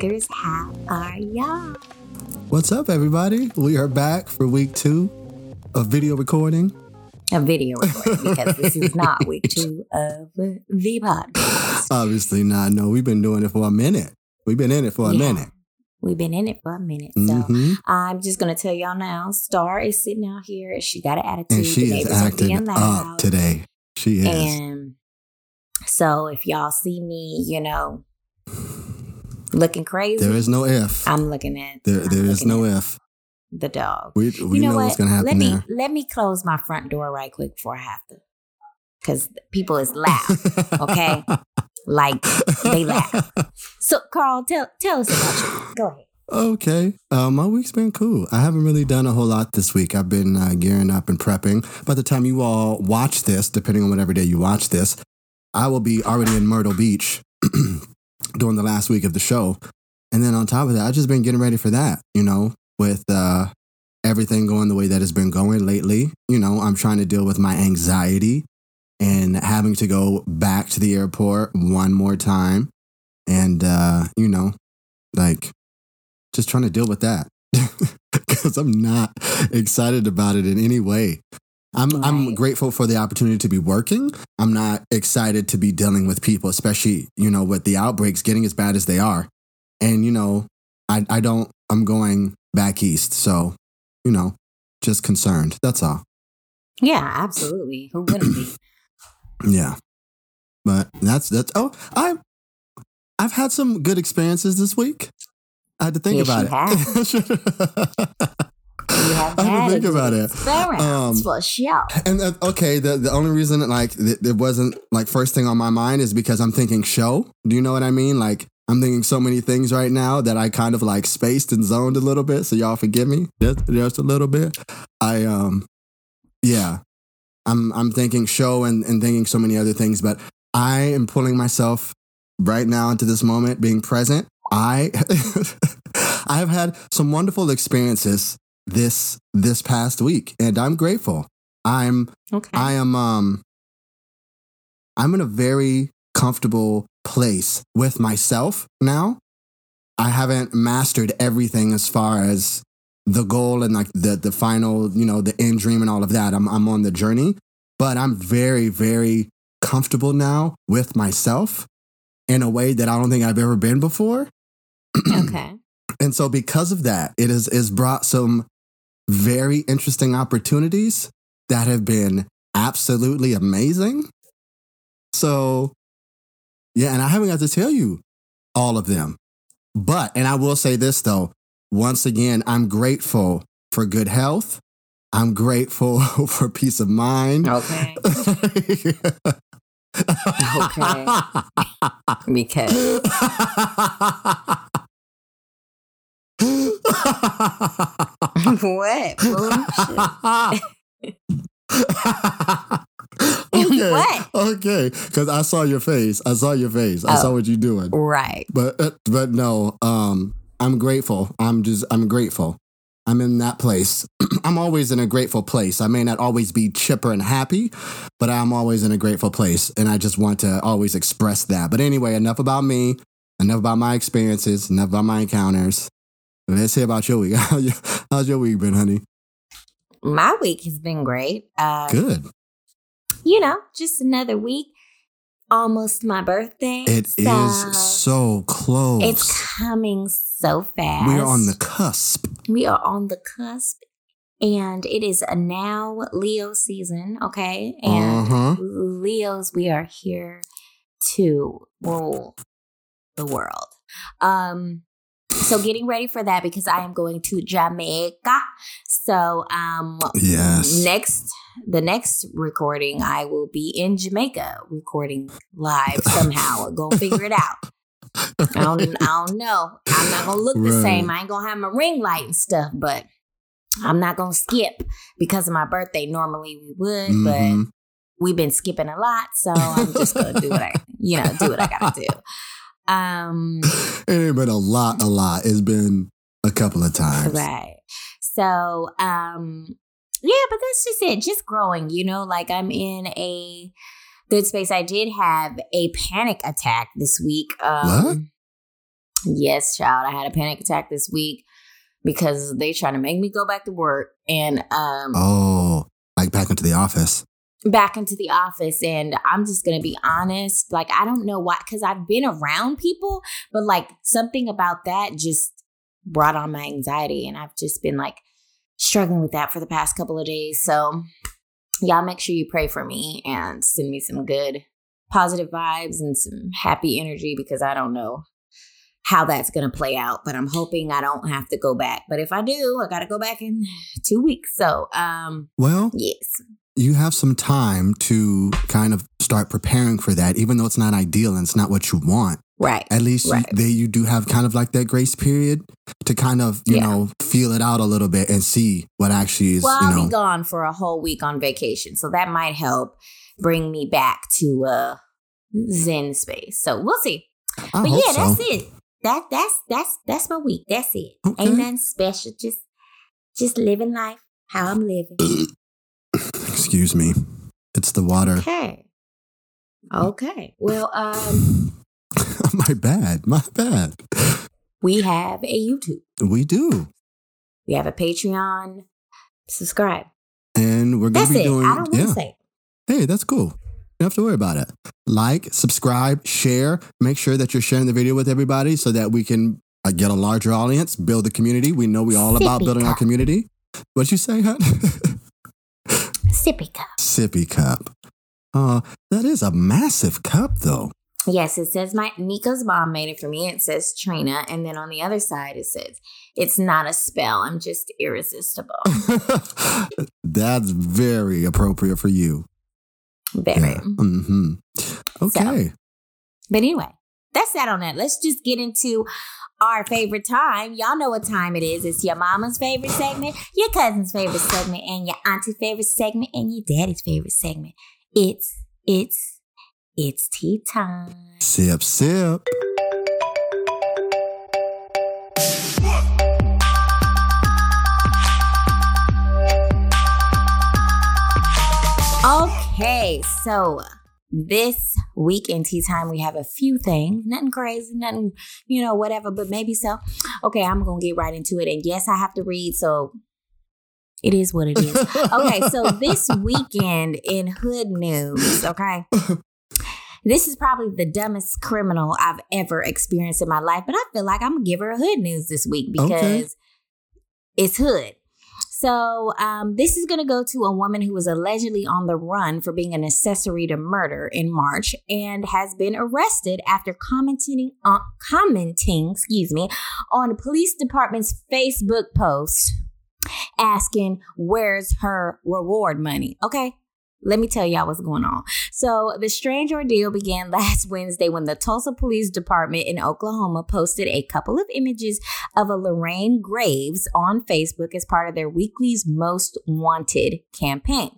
How are y'all? What's up, everybody? We are back for week two of video recording. A video recording because this is not week two of the podcast. Obviously not. No, we've been doing it for a minute. We've been in it for a Yeah. minute. We've been in it for a minute. So Mhm. I'm just going to tell y'all now Star is sitting out here. She got an attitude. And she is acting up today. She is. And so if y'all see me, you know, looking crazy, there is no if. I'm looking at There, I'm there is no if. the dog. We, we you know, know, what? what's going to happen let me there. let me close my front door right quick before I have to, because people is loud. okay. like they laugh. So Carl, tell tell us about you. Go ahead. Okay. Uh, my week's been cool. I haven't really done a whole lot this week. I've been uh, gearing up and prepping. By the time you all watch this, depending on whatever day you watch this, I will be already in Myrtle Beach during the last week of the show. And then on top of that, I've just been getting ready for that, you know, with uh, everything going the way that it's been going lately. You know, I'm trying to deal with my anxiety and having to go back to the airport one more time. And, uh, you know, like, just trying to deal with that because I'm not excited about it in any way. I'm I'm grateful for the opportunity to be working. I'm not excited to be dealing with people, especially you know with the outbreaks getting as bad as they are. And you know, I I don't I'm going back east, so you know, just concerned. That's all. Yeah, absolutely. Who wouldn't be? Yeah, but that's that's. Oh, I I've had some good experiences this week. I had to think Yes, about it. You have I had to think about it. Um, for sure. And uh, okay, the the only reason like th- it wasn't like first thing on my mind is because I'm thinking show. Do you know what I mean? Like I'm thinking so many things right now that I kind of like spaced and zoned a little bit. So y'all forgive me just, just a little bit. I um yeah, I'm I'm thinking show and and thinking so many other things, but I am pulling myself right now into this moment, being present. I I have had some wonderful experiences this this past week, and I'm grateful. I'm Okay. I am um I'm in a very comfortable place with myself now. I haven't mastered everything as far as the goal and like the the final, you know, the end dream and all of that. I'm I'm on the journey, but I'm very very comfortable now with myself in a way that I don't think I've ever been before. okay. And so because of that, it has is brought some very interesting opportunities that have been absolutely amazing. So yeah, and I haven't got to tell you all of them. But and I will say this though, once again, I'm grateful for good health. I'm grateful for peace of mind. Okay. Okay. Because what? Okay. What? Okay, because I saw your face. I saw your face. I Oh. saw what you're doing. Right. But uh, but no, um, I'm grateful. I'm just I'm grateful. I'm in that place. I'm always in a grateful place. I may not always be chipper and happy, but I'm always in a grateful place, and I just want to always express that. But anyway, enough about me. Enough about my experiences. Enough about my encounters. Let's hear about your week. How's your, week been, honey? My week has been great. Uh, Good. you know, just another week. Almost my birthday. It is so so close. It's coming so fast. we are on the cusp. We are on the cusp, and it is a now Leo season. Okay, and Uh-huh. Leos, we are here to rule the world. Um, so getting ready for that because I am going to Jamaica. So um, Yes. next the next recording I will be in Jamaica recording live somehow. Go figure it out. I don't I don't know. I'm not gonna look the same. I ain't gonna have my ring light and stuff, but I'm not gonna skip because of my birthday. Normally we would, but Mhm. we've been skipping a lot, so I'm just gonna do what I you know, do what I gotta do. Um it ain't been a lot, a lot. It's been a couple of times. Right. So, um, yeah, but that's just it. Just growing, you know, like I'm in a good space. I did have a panic attack this week. Um, Yes, child. I had a panic attack this week because they trying to make me go back to work and um Oh, like back into the office. Back into the office and I'm just going to be honest, like I don't know why cuz I've been around people, but like something about that just brought on my anxiety and I've just been like struggling with that for the past couple of days. So y'all make sure you pray for me and send me some good positive vibes and some happy energy because I don't know how that's going to play out, but I'm hoping I don't have to go back. But if I do, I got to go back in 2 weeks. So, um Well, yes. You have some time to kind of start preparing for that, even though it's not ideal and it's not what you want. Right. At least you, they, you do have kind of like that grace period to kind of, you Yeah. know, feel it out a little bit and see what actually is, Well, I'll know. be gone for a whole week on vacation, so that might help bring me back to uh Zen space. So we'll see. I but yeah, so. that's it. That that's that's that's my week. That's it. Okay. Ain't nothing special. Just just living life how I'm living. Excuse me. It's the water. Okay. Okay. Well, um, my bad. My bad. we have a YouTube. We do. We have a Patreon. Subscribe. And we're going to be it. doing. I don't want to yeah. say. Hey, that's cool. You don't have to worry about it. Like, subscribe, share. Make sure that you're sharing the video with everybody so that we can uh, get a larger audience, build the community. We know we all about building our community. What'd you say, huh? Sippy cup. Sippy cup. Uh, that is a massive cup, though. Yes, it says my Nico's mom made it for me. It says Trina, and then on the other side it says it's not a spell. I'm just irresistible. That's very appropriate for you. Very. mm-hmm Okay. But anyway, that's that on that. Let's just get into our favorite time. Y'all know what time it is. It's your mama's favorite segment, your cousin's favorite segment, and your auntie's favorite segment, and your daddy's favorite segment. It's it's it's tea time. Sip, sip. Okay, so this week in tea time, we have a few things. Nothing crazy, nothing, you know, whatever, but maybe so. Okay, I'm gonna get right into it. And yes, I have to read, so it is what it is. Okay, so this weekend in hood news, okay. This is probably the dumbest criminal I've ever experienced in my life, but I feel like I'm gonna give her a hood news this week because Okay. it's hood. So, um, this is going to go to a woman who was allegedly on the run for being an accessory to murder in March and has been arrested after commenting on commenting, excuse me, on the police department's Facebook post asking where's her reward money. Okay. Let me tell y'all what's going on. So, the strange ordeal began last Wednesday when the Tulsa Police Department in Oklahoma posted a couple of images of a Lorraine Graves on Facebook as part of their weekly's Most Wanted campaign.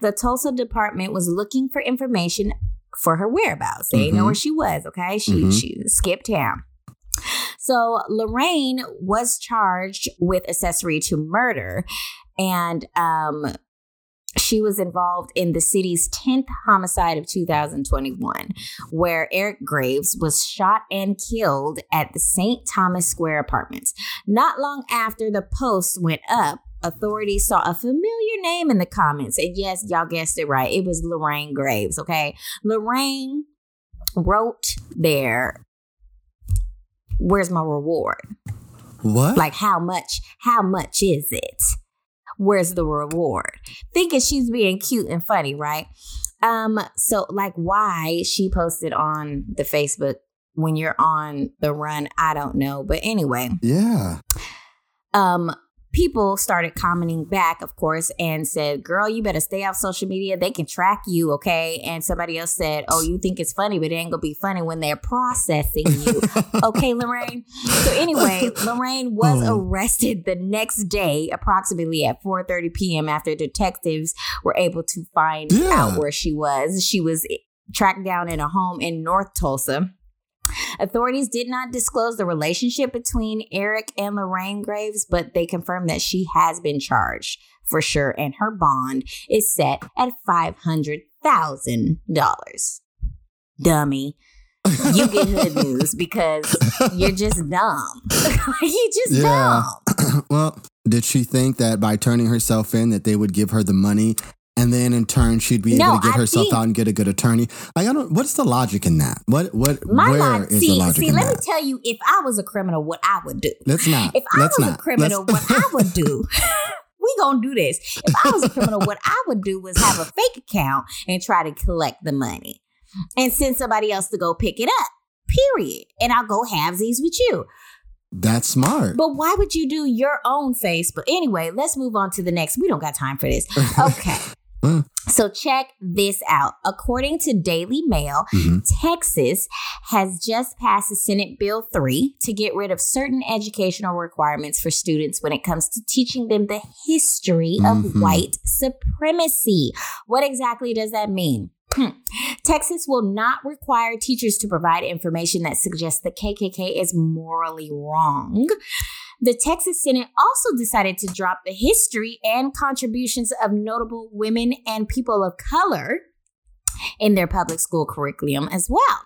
The Tulsa department was looking for information for her whereabouts. They didn't know where she was, okay? She Mhm. she skipped town. So Lorraine was charged with accessory to murder and um she was involved in the city's 10th homicide of 2021, where Eric Graves was shot and killed at the St. Thomas Square apartments. Not long after the post went up, authorities saw a familiar name in the comments. And yes, y'all guessed it right. It was Lorraine Graves, okay? Lorraine wrote there, Where's my reward? What? Like how much? How much is it? Where's the reward? Thinking she's being cute and funny, right? Um, so like why she posted on the Facebook when you're on the run, I don't know. But anyway, yeah. um people started commenting back of course and said girl you better stay off social media. They can track you okay? And somebody else said oh you think it's funny but it ain't gonna be funny when they're processing you. Okay lorraine. So anyway lorraine was Oh. arrested the next day approximately at 4.30 p.m after detectives were able to find Yeah. out where she was. She was tracked down in a home in north tulsa Authorities did not disclose the relationship between Eric and Lorraine Graves, but they confirmed that she has been charged for sure, and her bond is set at $500,000. Dummy. you get hood news because you're just dumb. you just Yeah. dumb. well, did she think that by turning herself in that they would give her the money and then in turn she'd be No, able to get I herself out and get a good attorney? Like I don't what's the logic in that? What what My where life, is see, the logic see, in let that? me tell you, if I was a criminal, what I would do. Let's not. If I was not. a criminal, Let's- what I would do, we gonna do this. If I was a criminal, what I would do was have a fake account and try to collect the money and send somebody else to go pick it up. Period. And I'll go halvesies with you. That's smart. But why would you do your own face? But anyway, let's move on to the next. We don't got time for this. Okay. Mm. so check this out. According to Daily Mail, Mhm. Texas has just passed a Senate Bill 3 to get rid of certain educational requirements for students when it comes to teaching them the history of Mhm. white supremacy. What exactly does that mean? Hmm. Texas will not require teachers to provide information that suggests the KKK is morally wrong. The Texas Senate also decided to drop the history and contributions of notable women and people of color in their public school curriculum as well.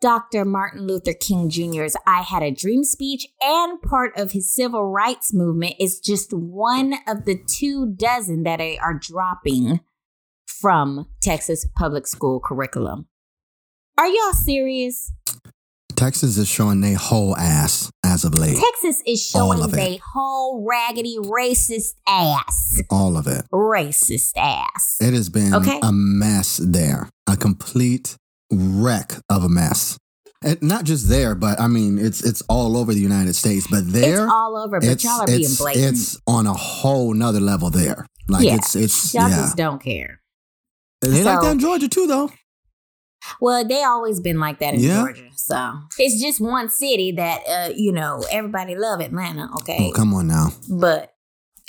Dr. Martin Luther King Jr.'s I Had a Dream speech and part of his civil rights movement is just one of the two dozen that they are dropping from Texas public school curriculum. Are y'all serious? Texas is showing they whole ass as of late. Texas is showing it. they whole raggedy racist ass. All of it. Racist ass. It has been Okay. a mess there. A complete wreck of a mess. And not just there, but I mean it's it's all over the United States. But there it's all over, but y'all are being blatant. it's on a whole nother level there. Like Yeah. it's it's y'all yeah. just don't care. they like so- that in Georgia too though. Well, they always been like that in Yeah. Georgia. So it's just one city that uh, you know, everybody love Atlanta, okay? Oh, come on now. but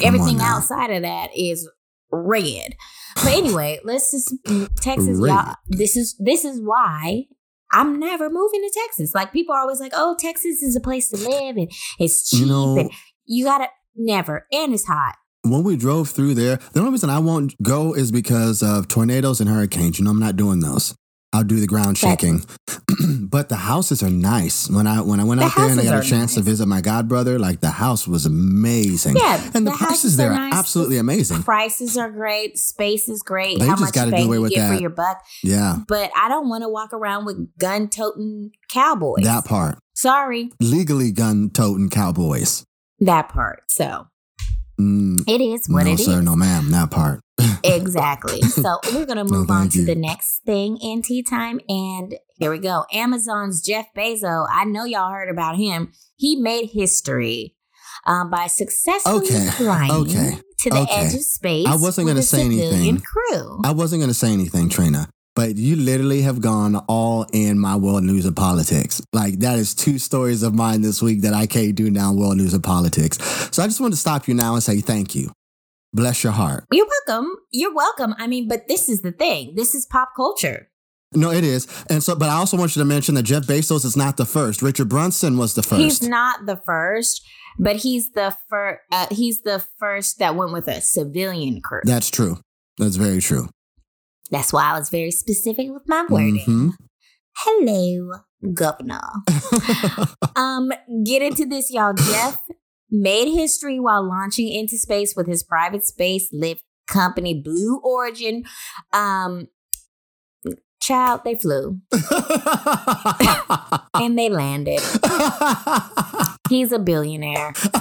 Come everything outside of that is red. But anyway, let's just Texas, Red. y'all. This is this is why I'm never moving to Texas. Like people are always like, "Oh, Texas is a place to live and it's cheap You know- and you gotta never and it's hot." When we drove through there, the only reason I won't go is because of tornadoes and hurricanes. You know, I'm not doing those. I'll do the ground shaking. but the houses are nice. When I when I went The out there and I got a chance to visit my godbrother, like the house was amazing. Yeah, and the, the prices houses there are nice. absolutely amazing. Prices are great, space is great. They how just much gotta do away you with get for that. your buck? Yeah, But I don't want to walk around with gun toting cowboys. that part. Sorry, Legally gun toting cowboys. that part. So Mm, it is what no, it is. sir, no, ma'am. That part. Exactly. So we're gonna No, move on to you. the next thing in tea time, and here we go. Amazon's Jeff Bezos. I know y'all heard about him. He made history um, by successfully Okay, flying okay, to the okay. edge of space. I wasn't gonna say anything. Crew. I wasn't going to say anything, Trina, but you literally have gone all in my world news and politics. Like, that is two stories of mine this week that I can't do now, world news and politics. So I just want to stop you now and say thank you. Bless your heart. You're welcome. You're welcome. I mean, but this is the thing. This is pop culture. No, it is. And so, but I also want you to mention that Jeff Bezos is not the first. Richard Branson was the first. He's not the first, but he's the first. Uh, he's the first that went with a civilian crew. That's true. That's very true. That's why I was very specific with my wording. Mhm. Hello, governor. um, get into this, y'all. Jeff made history while launching into space with his private spaceflight company, Blue Origin. Um, child, they flew and they landed. He's a billionaire,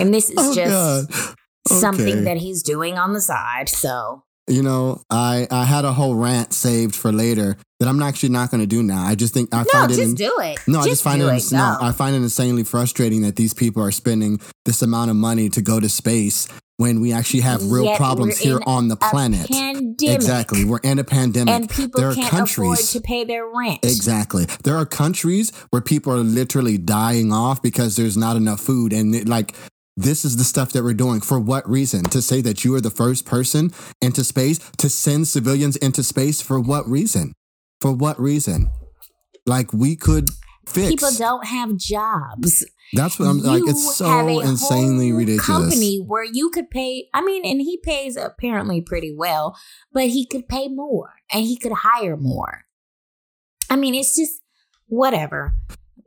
and this is oh, just God. Something that he's doing on the side. So You know, I I had a whole rant saved for later that I'm actually not going to do now. I just think I no, find it just in- do it. No, I just find it, it. no, I find it insanely frustrating that these people are spending this amount of money to go to space when we actually have real Yet problems here on the planet. pandemic. Exactly. We're in a pandemic. and people there can't afford to pay their rent. Exactly. There are countries where people are literally dying off because there's not enough food. And it, like, this is the stuff that we're doing. For what reason? To say that you are the first person into space, to send civilians into space? For what reason? For what reason? Like, we could fix. people don't have jobs. That's what I'm like. You It's have so insanely ridiculous. Company where you could pay. I mean, and he pays apparently pretty well, but he could pay more and he could hire more. I mean, it's just whatever.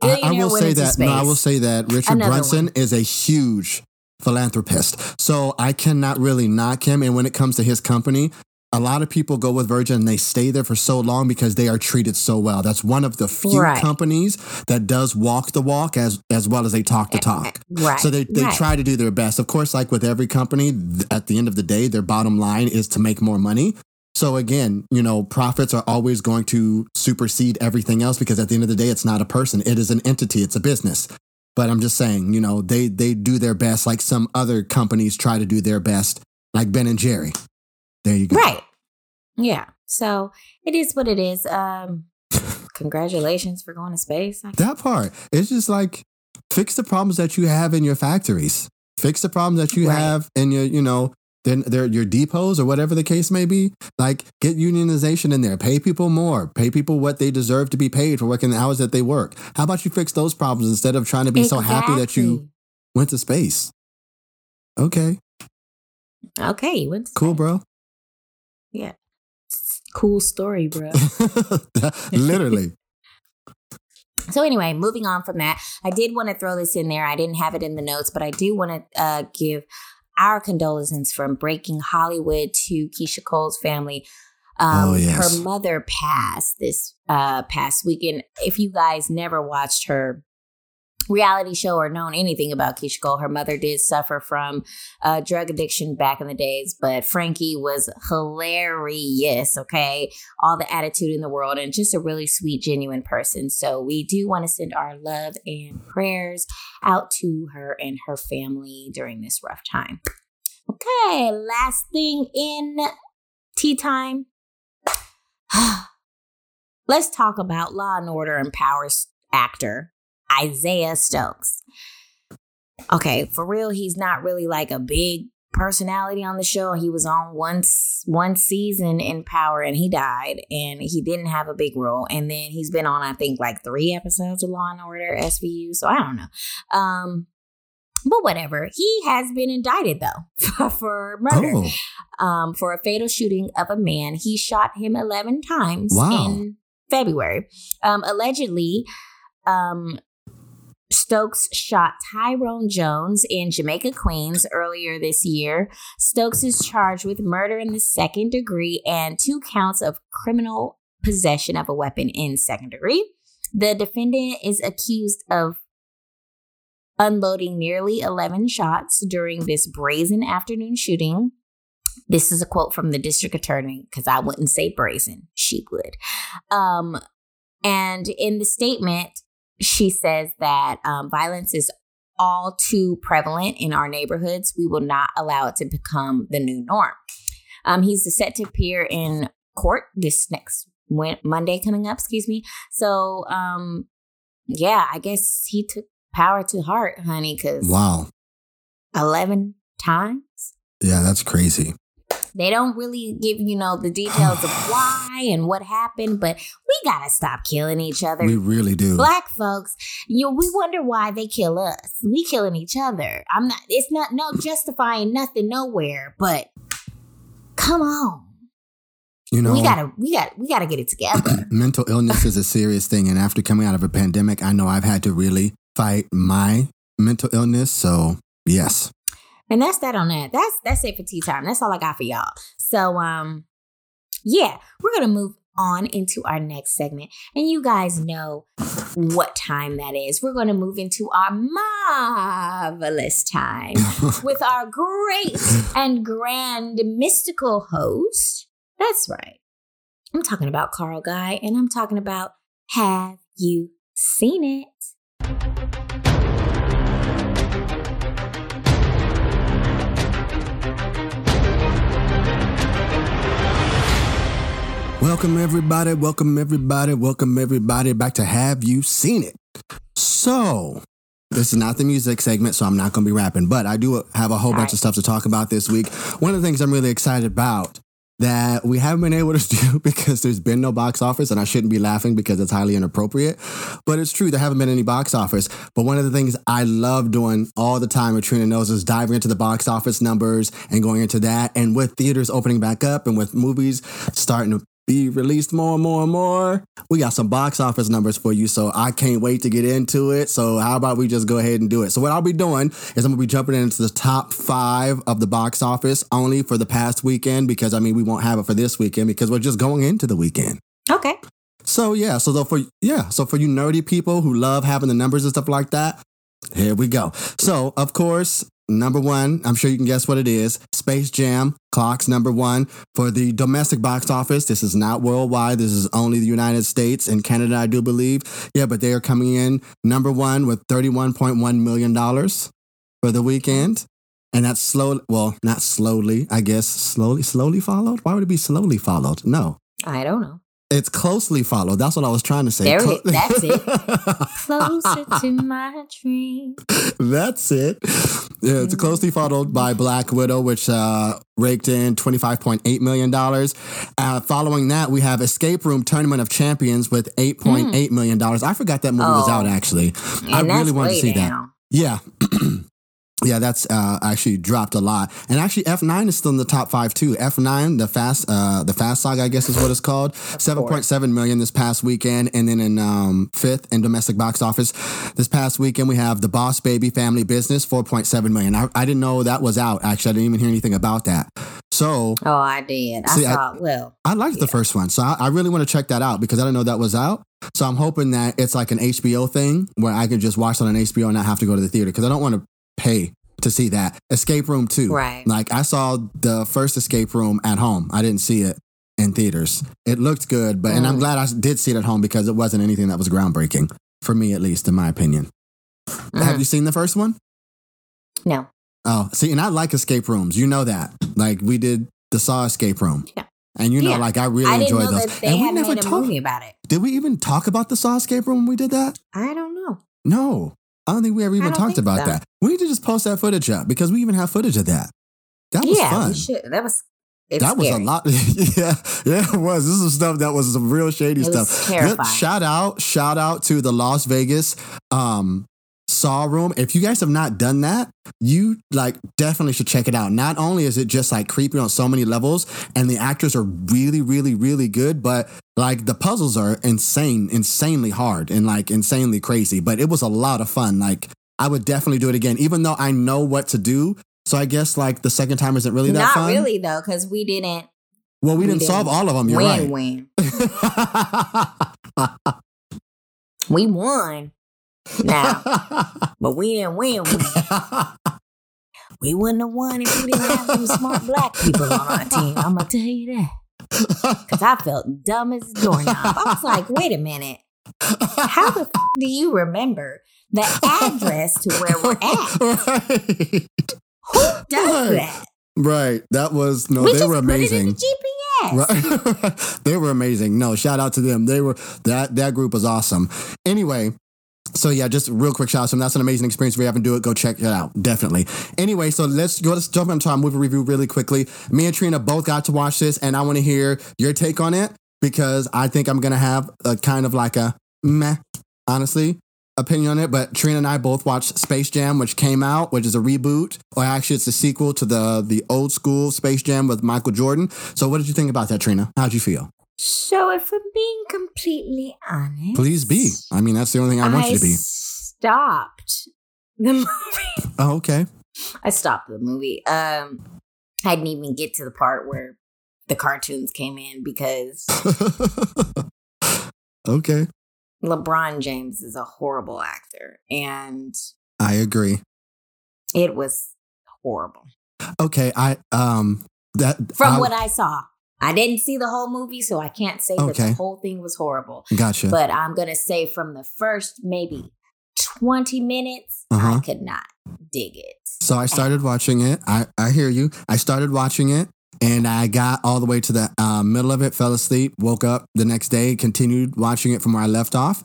I, I will say that. No, I will say that Richard Another Branson one. is a huge philanthropist. So I cannot really knock him. And when it comes to his company, a lot of people go with Virgin and they stay there for so long because they are treated so well. That's one of the few Right. companies that does walk the walk as as well as they talk the talk. Right. So they, they right. try to do their best. Of course, like with every company, at the end of the day, their bottom line is to make more money. So again, you know, profits are always going to supersede everything else because at the end of the day, it's not a person. It is an entity. It's a business. But I'm just saying, you know, they they do their best like some other companies try to do their best, like Ben and Jerry. There you go. Right. Yeah. So it is what it is. Um, congratulations for going to space. That part. It's just like fix the problems that you have in your factories. Fix the problems that you Right. have in your, you know, then their your depots or whatever the case may be. Like get unionization in there. Pay people more. Pay people what they deserve to be paid for working the hours that they work. How about you fix those problems instead of trying to be so happy that you went to space? Okay, Okay, you went to cool, space. bro. Yeah. Cool story, bro. Literally. So anyway, moving on from that, I did want to throw this in there. I didn't have it in the notes, but I do want to uh, give our condolences from Breaking Hollywood to Keyshia Cole's family. Um, Oh, yes. Her mother passed this uh, past weekend. If you guys never watched her reality show or known anything about Keyshia Cole, her mother did suffer from uh, drug addiction back in the days, but Frankie was hilarious. Okay, all the attitude in the world and just a really sweet, genuine person. So we do want to send our love and prayers out to her and her family during this rough time. Okay, last thing in tea time. Let's talk about Law and Order and Powers actor Isaiah Stokes. Okay, for real, he's not really like a big personality on the show. He was on one s- one season in Power and he died and he didn't have a big role. And then he's been on I think like 3 episodes of Law and Order SVU, so I don't know. Um but whatever. He has been indicted though for murder Oh, um, for a fatal shooting of a man. He shot him 11 times Wow. in February. Um, allegedly, um, Stokes shot Tyrone Jones in Jamaica, Queens earlier this year. Stokes is charged with murder in the second degree and two counts of criminal possession of a weapon in second degree. The defendant is accused of unloading nearly 11 shots during this brazen afternoon shooting. This is a quote from the district attorney because I wouldn't say brazen, she would. Um, and in the statement, she says that um, violence is all too prevalent in our neighborhoods. We will not allow it to become the new norm. Um, he's set to appear in court this next Monday coming up, excuse me. So, um, yeah, I guess he took power to heart, honey, because wow. 11 times. Yeah, that's crazy. They don't really give you know the details of why and what happened, but we gotta stop killing each other. We really do. Black folks, you know, we wonder why they kill us. We killing each other. I'm not. It's not no justifying nothing nowhere, but come on, You know, we gotta, we got, we gotta get it together. mental illness is a serious thing. And after coming out of a pandemic, I know I've had to really fight my mental illness. So, yes. And that's that on that. That's that's it for tea time. That's all I got for y'all. So um yeah, we're gonna move on into our next segment. And you guys know what time that is. We're gonna move into our marvelous time with our great and grand mystical host. That's right. I'm talking about Carl Guy, and I'm talking about Have You Seen It? Welcome, everybody. Welcome, everybody. Welcome, everybody back to Have You Seen It? So, this is not the music segment, so I'm not going to be rapping, but I do have a whole bunch of stuff to talk about this week. One of the things I'm really excited about that we haven't been able to do because there's been no box office, and I shouldn't be laughing because it's highly inappropriate. But it's true, there haven't been any box office. But one of the things I love doing all the time with Trina knows is diving into the box office numbers and going into that. And with theaters opening back up and with movies starting to be released more and more and more. We got some box office numbers for you, so I can't wait to get into it. So how about we just go ahead and do it? So what I'll be doing is I'm gonna be jumping into the top five of the box office only for the past weekend because I mean we won't have it for this weekend because we're just going into the weekend. Okay. So yeah, so though for yeah, so for you nerdy people who love having the numbers and stuff like that, here we go. So of course, number one, I'm sure you can guess what it is. Space Jam clocks number one for the domestic box office. This is not worldwide. This is only the United States and Canada, I do believe. Yeah, but they are coming in number one with $31.1 million for the weekend. And that's slow, well, not slowly, I guess, slowly, slowly followed. Why would it be slowly followed? No, I don't know. It's closely followed. That's what I was trying to say. There Clo- it- that's it. Closer to my dream. That's it. Yeah, it's closely followed by Black Widow, which uh, raked in $25.8 million. Uh, following that, we have Escape Room Tournament of Champions with 8.8 million. dollars. I forgot that movie was Oh. out, actually. I And that's really wanted to way see that. Yeah. Yeah, that's uh, actually dropped a lot, and actually F nine is still in the top five too. F nine, the fast, uh, the fast saga, I guess is what it's called. Seven point seven million this past weekend, and then in um, fifth in domestic box office this past weekend we have the Boss Baby Family Business, four point seven million. I, I didn't know that was out. Actually, I didn't even hear anything about that. So Oh, I did. I See, I- it. Well, I liked the first one, so I, I really want to check that out because I didn't know that was out. So I'm hoping that it's like an HBO thing where I can just watch it on an HBO and not have to go to the theater because I don't want to pay to see that. Escape Room 2. Right. Like I saw the first Escape Room at home. I didn't see it in theaters. It looked good, but and I'm Mm. glad I did see it at home because it wasn't anything that was groundbreaking for me at least in my opinion. Have mm, you seen the first one? no. Oh, see, and I like escape rooms. You know that. Like we did the Saw escape room. Yeah. And you know, Yeah. like I really I enjoyed those. and we never talked. about it. Did we even talk about the Saw escape room when we did that? I don't know. No. I don't think we ever even talked about so. that. We need to just post that footage up because we even have footage of that. That was yeah, fun. should. That was. It's that was a lot. yeah, yeah, it was. This is stuff that was some real shady It was stuff. terrifying. Shout out, shout out to the Las Vegas um Saw Room. If you guys have not done that, you like definitely should check it out. Not only is it just like creepy on so many levels, and the actors are really, really, really good, but like the puzzles are insane, insanely hard and like insanely crazy. But it was a lot of fun. Like I would definitely do it again, even though I know what to do. So I guess like the second time isn't really that Not fun. really though, because we didn't Well, we, We didn't, solve all of them. You're win. right. Win. We won. Now, but we didn't win. We, we wouldn't have won if we didn't have some smart black people on our team. I'm gonna tell you that. Cause I felt dumb as a doorknob. I was like, wait a minute. How the f- do you remember the address to where we're at? right. Who does Right. that? Right. That was no, we they were put it in amazing. the GPS. Right. they were amazing. No, shout out to them. They were that that group was awesome. Anyway, so yeah, just real quick shout out to them. That's an amazing experience. If you haven't do it, go check it out. Definitely. Anyway, so let's go. Let's jump into our movie review really quickly. Me and Trina both got to watch this, and I want to hear your take on it because I think I'm gonna have a kind of like a meh, honestly, opinion on it. But Trina and I both watched Space Jam, which came out, which is a reboot, or actually it's a sequel to the the old school Space Jam with Michael Jordan. So, what did you think about that, Trina? How'd you feel? So, if I'm being completely honest, Please be. I mean, that's the only thing I want you to be. stopped the movie. Oh, okay. I stopped the movie. Um, I didn't even get to the part where the cartoons came in because okay. LeBron James is a horrible actor, and I agree. it was horrible Okay, I um that from I, what I saw. I didn't see the whole movie, so I can't say that the whole thing was horrible. gotcha. But I'm gonna say from the first maybe 20 minutes, Uh-huh. I could not dig it. So I started watching it. I, I hear you. I started watching it and I got all the way to the uh, middle of it, fell asleep, woke up the next day, continued watching it from where I left off.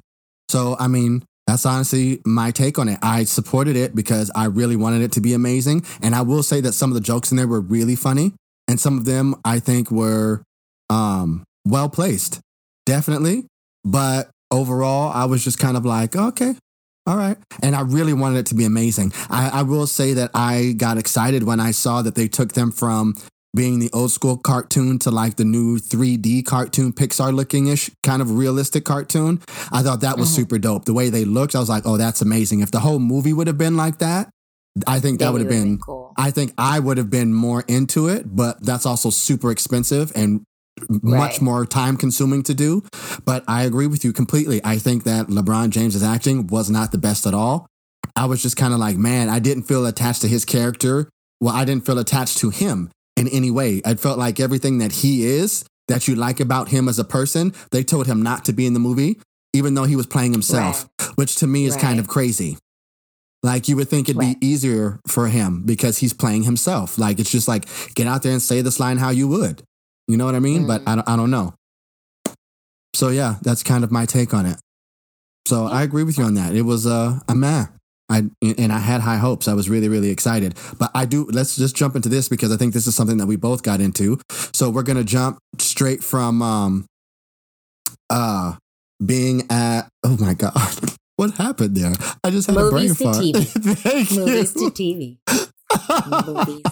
So, I mean, that's honestly my take on it. I supported it because I really wanted it to be amazing. And I will say that some of the jokes in there were really funny. And some of them I think were um, well placed, definitely. But overall, I was just kind of like, okay, all right. And I really wanted it to be amazing. I, I will say that I got excited when I saw that they took them from being the old school cartoon to like the new 3D cartoon, Pixar looking ish kind of realistic cartoon. I thought that was Mhm. super dope. The way they looked, I was like, oh, that's amazing. If the whole movie would have been like that, I think that would have been, cool. I think I would have been more into it, but that's also super expensive and much more time consuming to do. But I agree with you completely. I think that LeBron James's acting was not the best at all. I was just kind of like, man, I didn't feel attached to his character. Well, I didn't feel attached to him in any way. I felt like everything that he is, that you like about him as a person, they told him not to be in the movie, even though he was playing himself, which to me is kind of crazy. Like you would think it'd Right. be easier for him because he's playing himself. Like it's just like get out there and say this line how you would. You know what I mean? But Mm. I don't, I don't know. So yeah, that's kind of my take on it. So I agree with you on that. It was uh, a meh. I and I had high hopes. I was really really excited. But I do. Let's just jump into this because I think this is something that we both got into. So we're gonna jump straight from um, uh, being at. Oh my god, what happened there? I just had Movies a brain to fart. TV. Thank Movies you. to TV. Movies.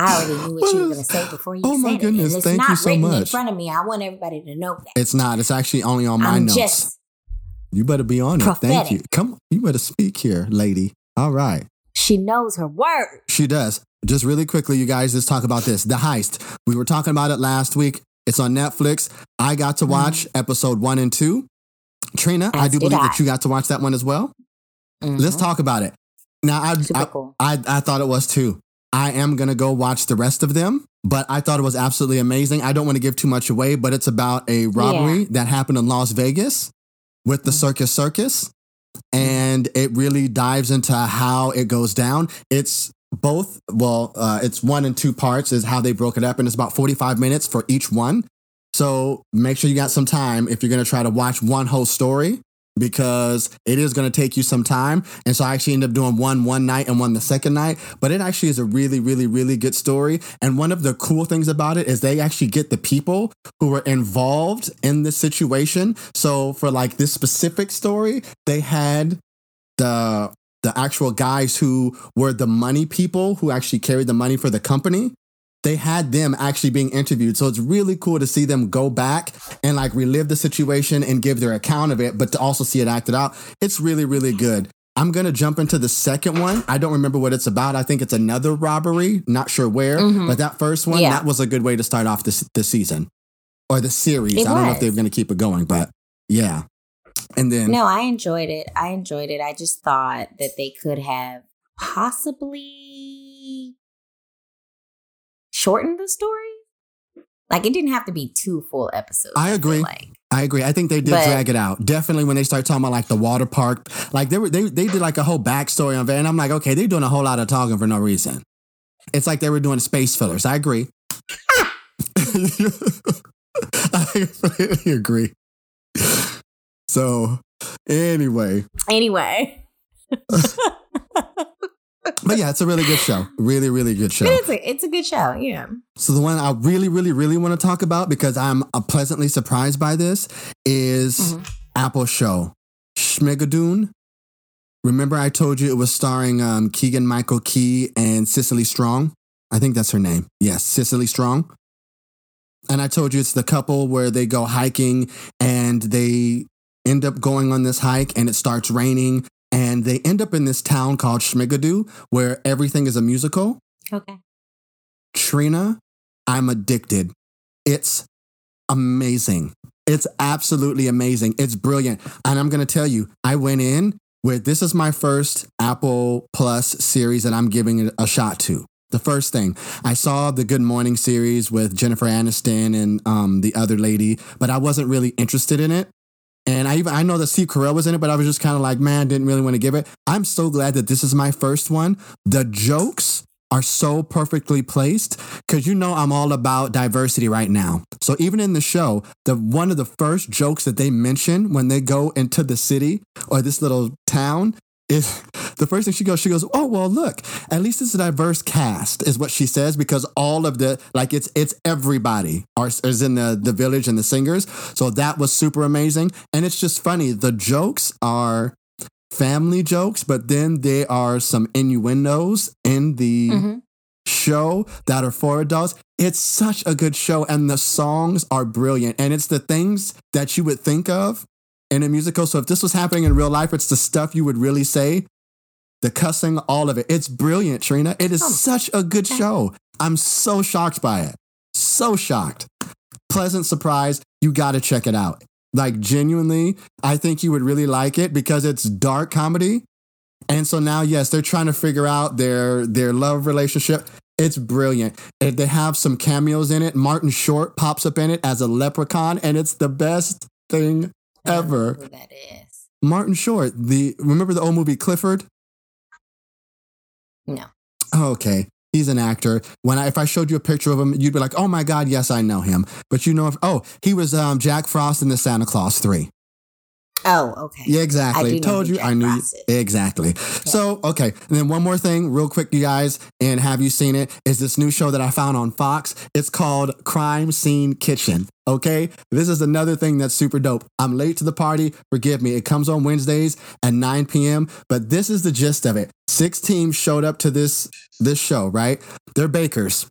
I already knew what you were going to say before you Oh said my goodness, it's thank not you so written in front of me. I want everybody to know that. It's not. It's actually only on my I'm notes. just you better be on it. Thank you. Come, on, you better speak here, lady. All right. she knows her word. She does. Just really quickly, you guys, let's talk about this. The Heist. We were talking about it last week. It's on Netflix. I got to mm-hmm. watch episode one and two. Trina, I do believe I. that you got to watch that one as well. Let's Mhm. talk about it. Now, I, I, cool. I, I thought it was too. I am going to go watch the rest of them, but I thought it was absolutely amazing. I don't want to give too much away, but it's about a robbery that happened in Las Vegas with the Mhm. Circus Circus. And it really dives into how it goes down. It's both, well, uh, it's one and two parts, is how they broke it up. And it's about 45 minutes for each one. So make sure you got some time if you're going to try to watch one whole story because it is going to take you some time. And so I actually ended up doing one one night and one the second night. But it actually is a really, really, really good story. And one of the cool things about it is they actually get the people who were involved in this situation. So for like this specific story, they had the the actual guys who were the money people who actually carried the money for the company they had them actually being interviewed. So it's really cool to see them go back and like relive the situation and give their account of it, but to also see it acted out. It's really, really good. I'm going to jump into the second one. I don't remember what it's about. I think it's another robbery, not sure where, Mhm. but that first one, Yeah. that was a good way to start off this, this season or the series. It I don't know if they're going to keep it going, but yeah. And then, No, I enjoyed it. I enjoyed it. I just thought that they could have possibly shortened the story. Like it didn't have to be two full episodes. I agree. Like I agree. I think they did But- drag it out. Definitely when they start talking about like the water park, like they were they they did like a whole backstory on that, and I'm like, okay, they're doing a whole lot of talking for no reason. It's like they were doing space fillers. I agree. I completely agree. So, anyway, anyway, but yeah, it's a really good show. Really, really good show. it's a it's a good show. Yeah. So the one I really, really, really want to talk about because I'm uh, pleasantly surprised by this is Mhm. Apple Show Schmigadoon. Remember, I told you it was starring um, Keegan Michael Key and Cecily Strong. I think that's her name. Yes, Cecily Strong. And I told you it's the couple where they go hiking and they end up going on this hike and it starts raining and they end up in this town called Schmigadoon where everything is a musical. Okay. Trina, I'm addicted. It's amazing. It's absolutely amazing. It's brilliant. And I'm going to tell you, I went in with this is my first Apple Plus series that I'm giving it a shot to. The first thing I saw the Good Morning series with Jennifer Aniston and um, the other lady, but I wasn't really interested in it. And I even I know that Steve Carell was in it, but I was just kind of like, man, didn't really want to give it. I'm so glad that this is my first one. The jokes are so perfectly placed because you know I'm all about diversity right now. So even in the show, the one of the first jokes that they mention when they go into the city or this little town it, the first thing she goes, she goes, "Oh well, look, at least it's a diverse cast," is what she says because all of the like it's it's everybody are is in the the village and the singers. So that was super amazing, and it's just funny. The jokes are family jokes, but then there are some innuendos in the Mhm. show that are for adults. It's such a good show, and the songs are brilliant. And it's the things that you would think of in a musical. So if this was happening in real life, it's the stuff you would really say. The cussing, all of it. It's brilliant, Trina. It is Oh, such a good show. I'm so shocked by it. So shocked. Pleasant surprise. You got to check it out. Like, genuinely, I think you would really like it because it's dark comedy. And so now, yes, they're trying to figure out their their love relationship. It's brilliant. And they have some cameos in it. Martin Short pops up in it as a leprechaun, and it's the best thing I don't know ever. Who that is? Martin Short, the remember the old movie Clifford? No. Oh, okay. He's an actor. When I, if I showed you a picture of him, you'd be like, "Oh my God, yes, I know him." But you know, if oh, he was um, Jack Frost in the Santa Clause Three. Oh, okay. Yeah, exactly. I Told you. I knew. You. Exactly. So, okay. And then one more thing, real quick, you guys, and have you seen it? Is this new show that I found on Fox? It's called Crime Scene Kitchen. Okay. This is another thing that's super dope. I'm late to the party. Forgive me. It comes on Wednesdays at 9 p.m. But this is the gist of it. Six teams showed up to this this show, right? They're bakers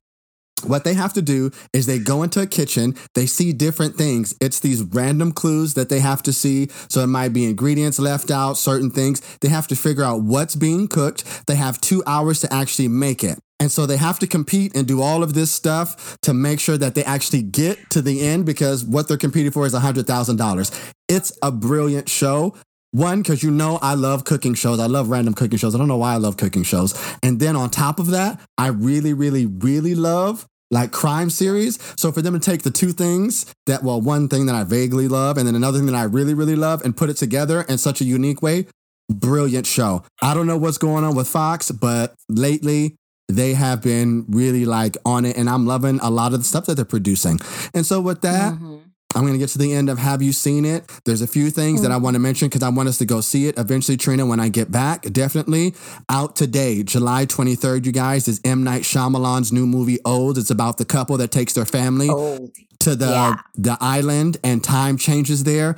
what they have to do is they go into a kitchen they see different things. It's these random clues that they have to see. So it might be ingredients left out certain things. They have to figure out what's being cooked. They have two hours to actually make it. And so they have to compete and do all of this stuff to make sure that they actually get to the end because what they're competing for is $100000 it's a brilliant show one, because you know I love cooking shows. I love random cooking shows. I don't know why I love cooking shows. And then on top of that, I really, really, really love like crime series. So for them to take the two things that, well, one thing that I vaguely love and then another thing that I really, really love and put it together in such a unique way, brilliant show. I don't know what's going on with Fox, but lately they have been really like on it and I'm loving a lot of the stuff that they're producing. And so with that, Mhm. I'm going to get to the end of Have You Seen It? There's a few things that I want to mention because I want us to go see it eventually, Trina, when I get back. Definitely. Out today, July 23rd, you guys, is M. Night Shyamalan's new movie, Old. It's about the couple that takes their family Old. to the, Yeah. the island and time changes there.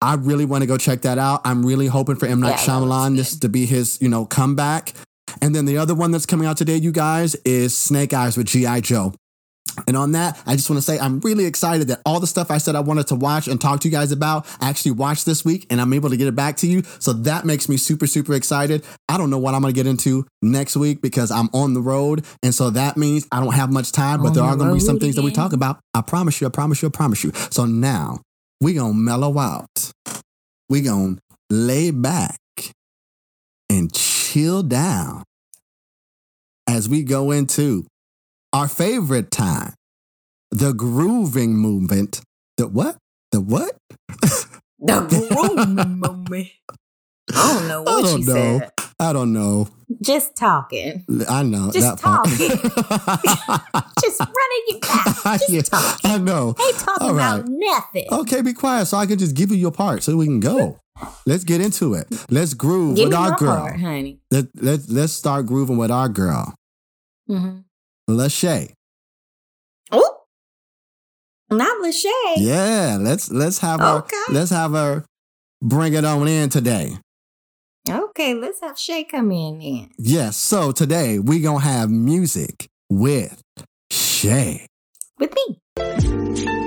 I really want to go check that out. I'm really hoping for M. Night Yeah, Shyamalan, this to be his, you know, comeback. And then the other one that's coming out today, you guys, is Snake Eyes with G.I. Joe. And on that, I just want to say I'm really excited that all the stuff I said I wanted to watch and talk to you guys about, I actually watched this week and I'm able to get it back to you. So that makes me super, super excited. I don't know what I'm going to get into next week because I'm on the road. And so that means I don't have much time, but On there the are going to be some things that we talk about. I promise you, I promise you, I promise you. So now we going to mellow out. we going to lay back and chill down as we go into our favorite time, the grooving movement. The what? The what? The grooving movement. I don't know I what don't you know. said. I don't know. Just talking. I know Just part. Just running your back. Just Yeah, talking. I know. Ain't talking All about right. nothing. Okay, be quiet so I can just give you your part so we can go. Let's get into it. Let's groove Give with our girl. part, honey. Let, let, let's start grooving with our girl, Mm-hmm. Lachey. Oh, not Lachey. Yeah, let's let's have her let's have her bring it on in today. Okay, let's have Shay come in then. Yes, so today we gonna have music with Shay. With me.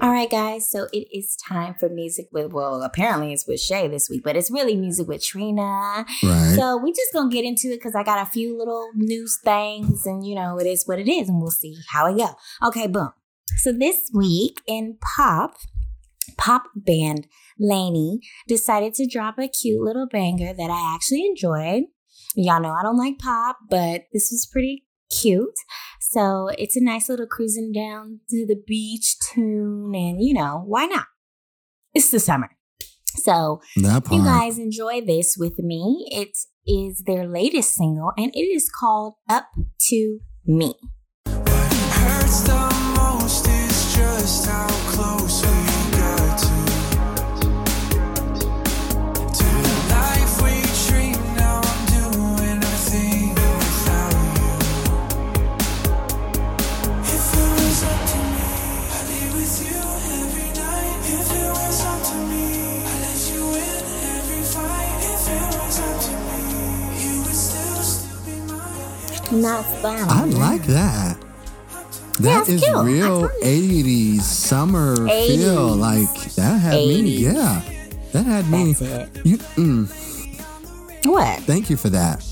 All right, guys. So it is time for music with, well, apparently it's with Shay this week, but it's really music with Trina. Right. So we just gonna get into it because I got a few little news things, and you know it is what it is, and we'll see how it go. Okay, boom. So this week in pop, pop band LANY decided to drop a cute little banger that I actually enjoyed. Y'all know I don't like pop, but this was pretty cute. So it's a nice little cruising down to the beach tune, and you know why not? It's the summer. So you guys enjoy this with me. It is their latest single and it is called Up to Me. Not fun. I like that. Yeah, That it's is cute. Real told you. 80s summer feel. Like that had me. Yeah. That had me. You, mm, What? thank you for that.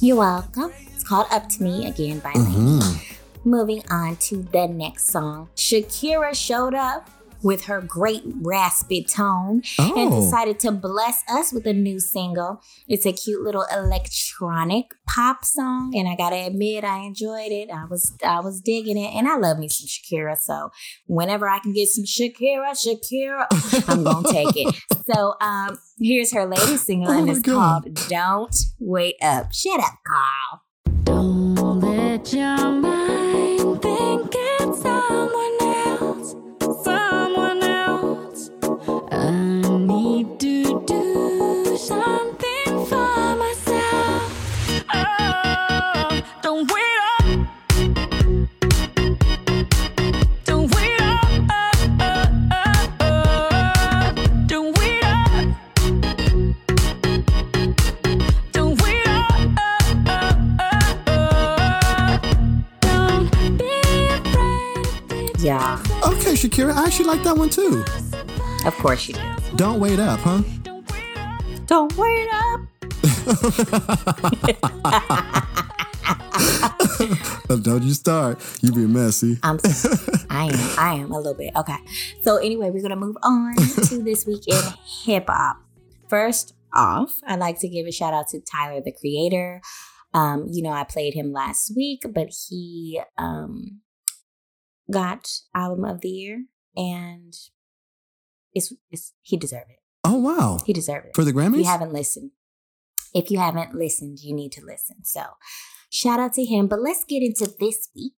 You're welcome. It's called Up to Me again by Mm-hmm. me. Moving on to the next song. Shakira showed up with her great raspy tone and Oh. decided to bless us with a new single. It's a cute little electronic pop song, and I gotta admit, I enjoyed it. I was I was digging it, and I love me some Shakira. So whenever I can get some Shakira, Shakira, I'm gonna take it. So um, here's her latest single, Oh and it's God. called "Don't Wait Up." Shut up, Carl. Don't let your mind think Shakira, I actually like that one too. of course you do. Don't wait up, huh? Don't wait up. Don't wait up. Don't you start. You be messy. I'm sorry. I am. I am a little bit. Okay. So anyway, we're gonna move on to this week in hip hop. First off, I'd like to give a shout out to Tyler the Creator. Um, you know, I played him last week, but he um got album of the year and it's, it's he deserved it. Oh wow. He deserved it. For the If Grammys? you haven't listened, if you haven't listened, you need to listen. So, shout out to him. But let's get into this week.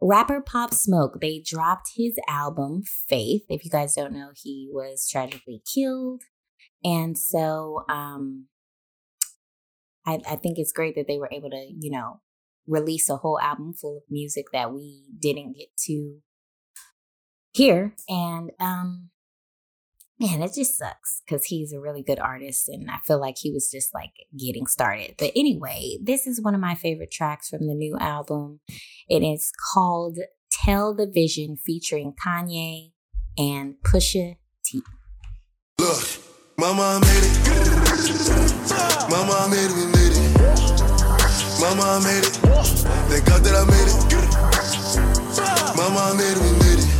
Rapper Pop Smoke, they dropped his album Faith. If you guys don't know, he was tragically killed. And so um I, I think it's great that they were able to, you know, release a whole album full of music that we didn't get to hear. And um man, it just sucks because he's a really good artist and I feel like he was just like getting started. But anyway, this is one of my favorite tracks from the new album. It is called Tell the Vision featuring Kanye and Pusha T. Look, mama made it. Mama made it, made it. Mama I made it. Thank God that I made it. Mama I made it, we made it.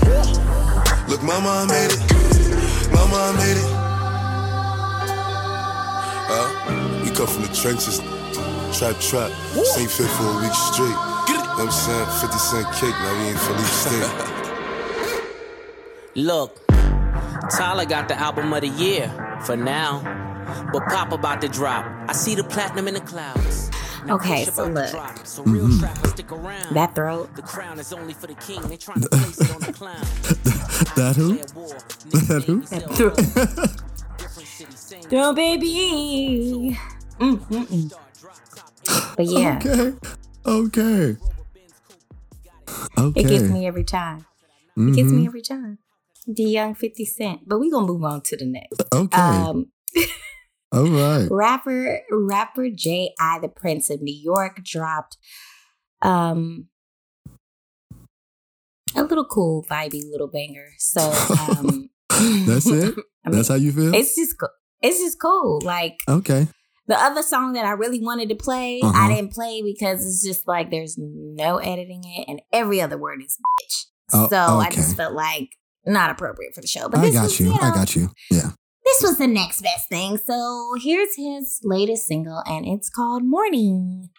Look, mama I made it. Mama I made it. Uh, we come from the trenches. Trap, trap. Same fit for a week straight. You know what I'm saying? 50 cent cake, now we ain't Philippe State. Look, Tyler got the album of the year for now, but Pop about to drop. I see the platinum in the clouds. Now Okay, so look. drop, so real trappers stick around. That throat. the crown is only for the king. They trying to place it on the clown. that who? That who? Niggas still throat. different city, baby. Mm, mm, mm. But yeah, Okay. Okay. Okay. it gets me every time. It gets me every time. The young 50 Cent. But we're going to move on to the next. Okay. Um, All right. rapper rapper J.I. the Prince of New York dropped um a little cool vibey little banger. So um That's it? I mean, That's how you feel? it's just cool. It's just cool. Like Okay. the other song that I really wanted to play, Uh-huh. I didn't play because it's just like there's no editing it and every other word is bitch. Oh, so I just felt like not appropriate for the show. But I got was, you. know, I got you. Yeah. This was the next best thing. So here's his latest single, and it's called Morning.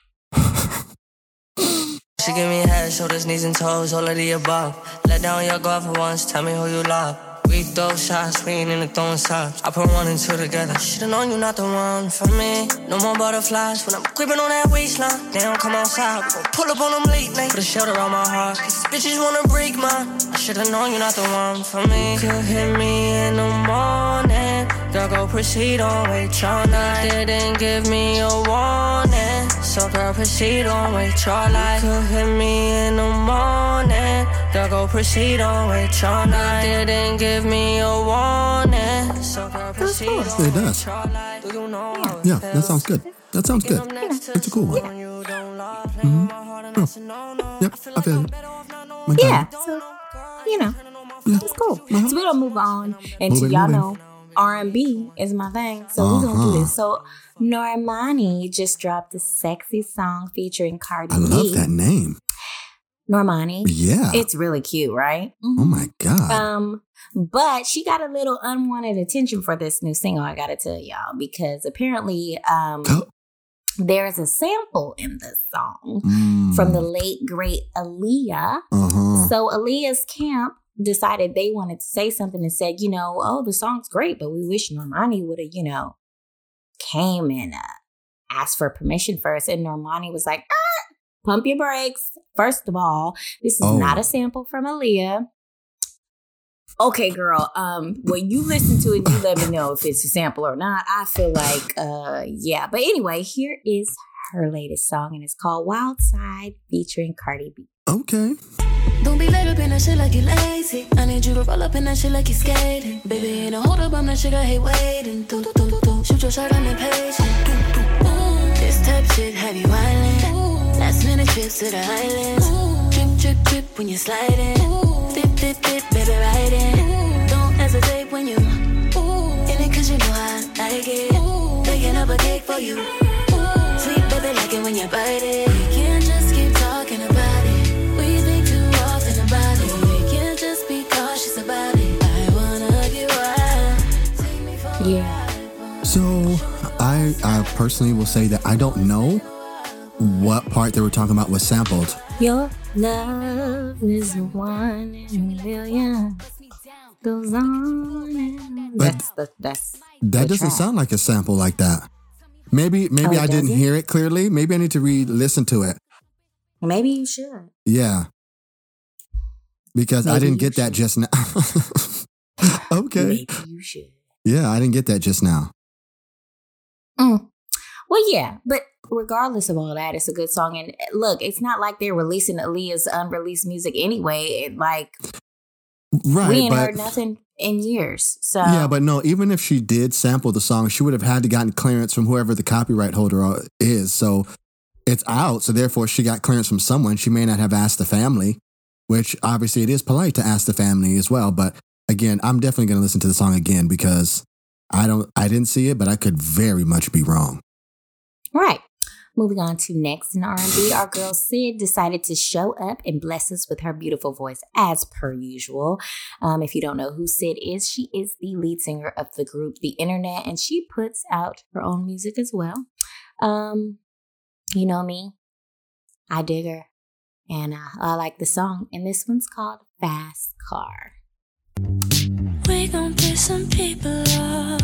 She give me head, shoulders, knees, and toes, all of the above. Let down your guard for once, tell me who you love. We throw shots, we ain't into throwing stops. I put one and two together. Should've known you not the one for me. No more butterflies when I'm gripping on that waistline. They don't come outside. Pull up on them late night. Put a shelter on my heart. Cause bitches wanna break mine. I should've known you not the one for me. You hit me in the morning. Girl, go proceed on wait your night. Didn't give me a warning. So girl, proceed on wait your life. You hit me in the morning. Girl, go proceed on wait your night. Didn't give me a warning. So girl, proceed on It wait does. your life. Do you know Yeah, that sounds good. That sounds good. It's a cool one. Mm-hmm. Yep, I feel it. My Yeah. God. So you know, Yeah. it's cool. So we're gonna move on into Moving, y'all moving. know R and B is my thing. So we're gonna do Uh-huh. this. So Normani just dropped a sexy song featuring Cardi I love B. that name. Normani. Yeah. It's really cute, right? oh my God. Um, but she got a little unwanted attention for this new single, I gotta tell y'all, because apparently um Oh. there's a sample in this song Mm. from the late great Aaliyah. Uh-huh. So Aaliyah's camp decided they wanted to say something and said, you know, oh, the song's great, but we wish Normani would have, you know, came and uh, asked for permission first. And Normani was like, ah, pump your brakes. First of all, this is Oh. not a sample from Aaliyah. Okay, girl. Um, when you listen to it, you let me know if it's a sample or not. I feel like, uh, yeah. But anyway, here is her latest song, and it's called Wild Side featuring Cardi B. Okay. Don't be laid up in that shit like you lazy. I need you to roll up in that shit like you skating. Baby, ain't a hold up, I'm that shit, I hate waiting. Do, do, do, do. Shoot your shot, I'm impatient. Ooh, This type shit have you wildin'. Last minute trips to the islands. Drip, drip, drip when you're sliding. Dip, dip, dip, baby, ride it. Don't hesitate when you in it, cause you know I like it. Baking up a cake for you. Sweet baby, like it when you bite it. We can't just Yeah. So I I personally will say that I don't know what part they were talking about was sampled. Your love is one in a million. Goes on. But- that's the that's That the doesn't track. sound like a sample like that. Maybe maybe Oh, I didn't doesn't? hear it clearly. Maybe I need to re-listen to it. Maybe you should. Yeah. Because I didn't you get that just now. okay. Maybe you should. Yeah, I didn't get that just now. Mm. Well, yeah, but regardless of all that, it's a good song. And eh, look, it's not like they're releasing Aaliyah's unreleased music anyway. It, like Right. we ain't but heard nothing in years. So Yeah, but no, even if she did sample the song, she would have had to gotten clearance from whoever the copyright holder uh, is. So it's out. So therefore, she got clearance from someone. She may not have asked the family, which obviously it is polite to ask the family as well. But again, I'm definitely going to listen to the song again because I don't, I didn't see it, but I could very much be wrong. Right. Moving on to next in R&B, our girl Syd decided to show up and bless us with her beautiful voice as per usual. Um, if you don't know who Syd is, she is the lead singer of the group The Internet, and she puts out her own music as well. Um, you know me, I dig her, and uh, I like the song, and this one's called Fast Car. We gon' piss some people off.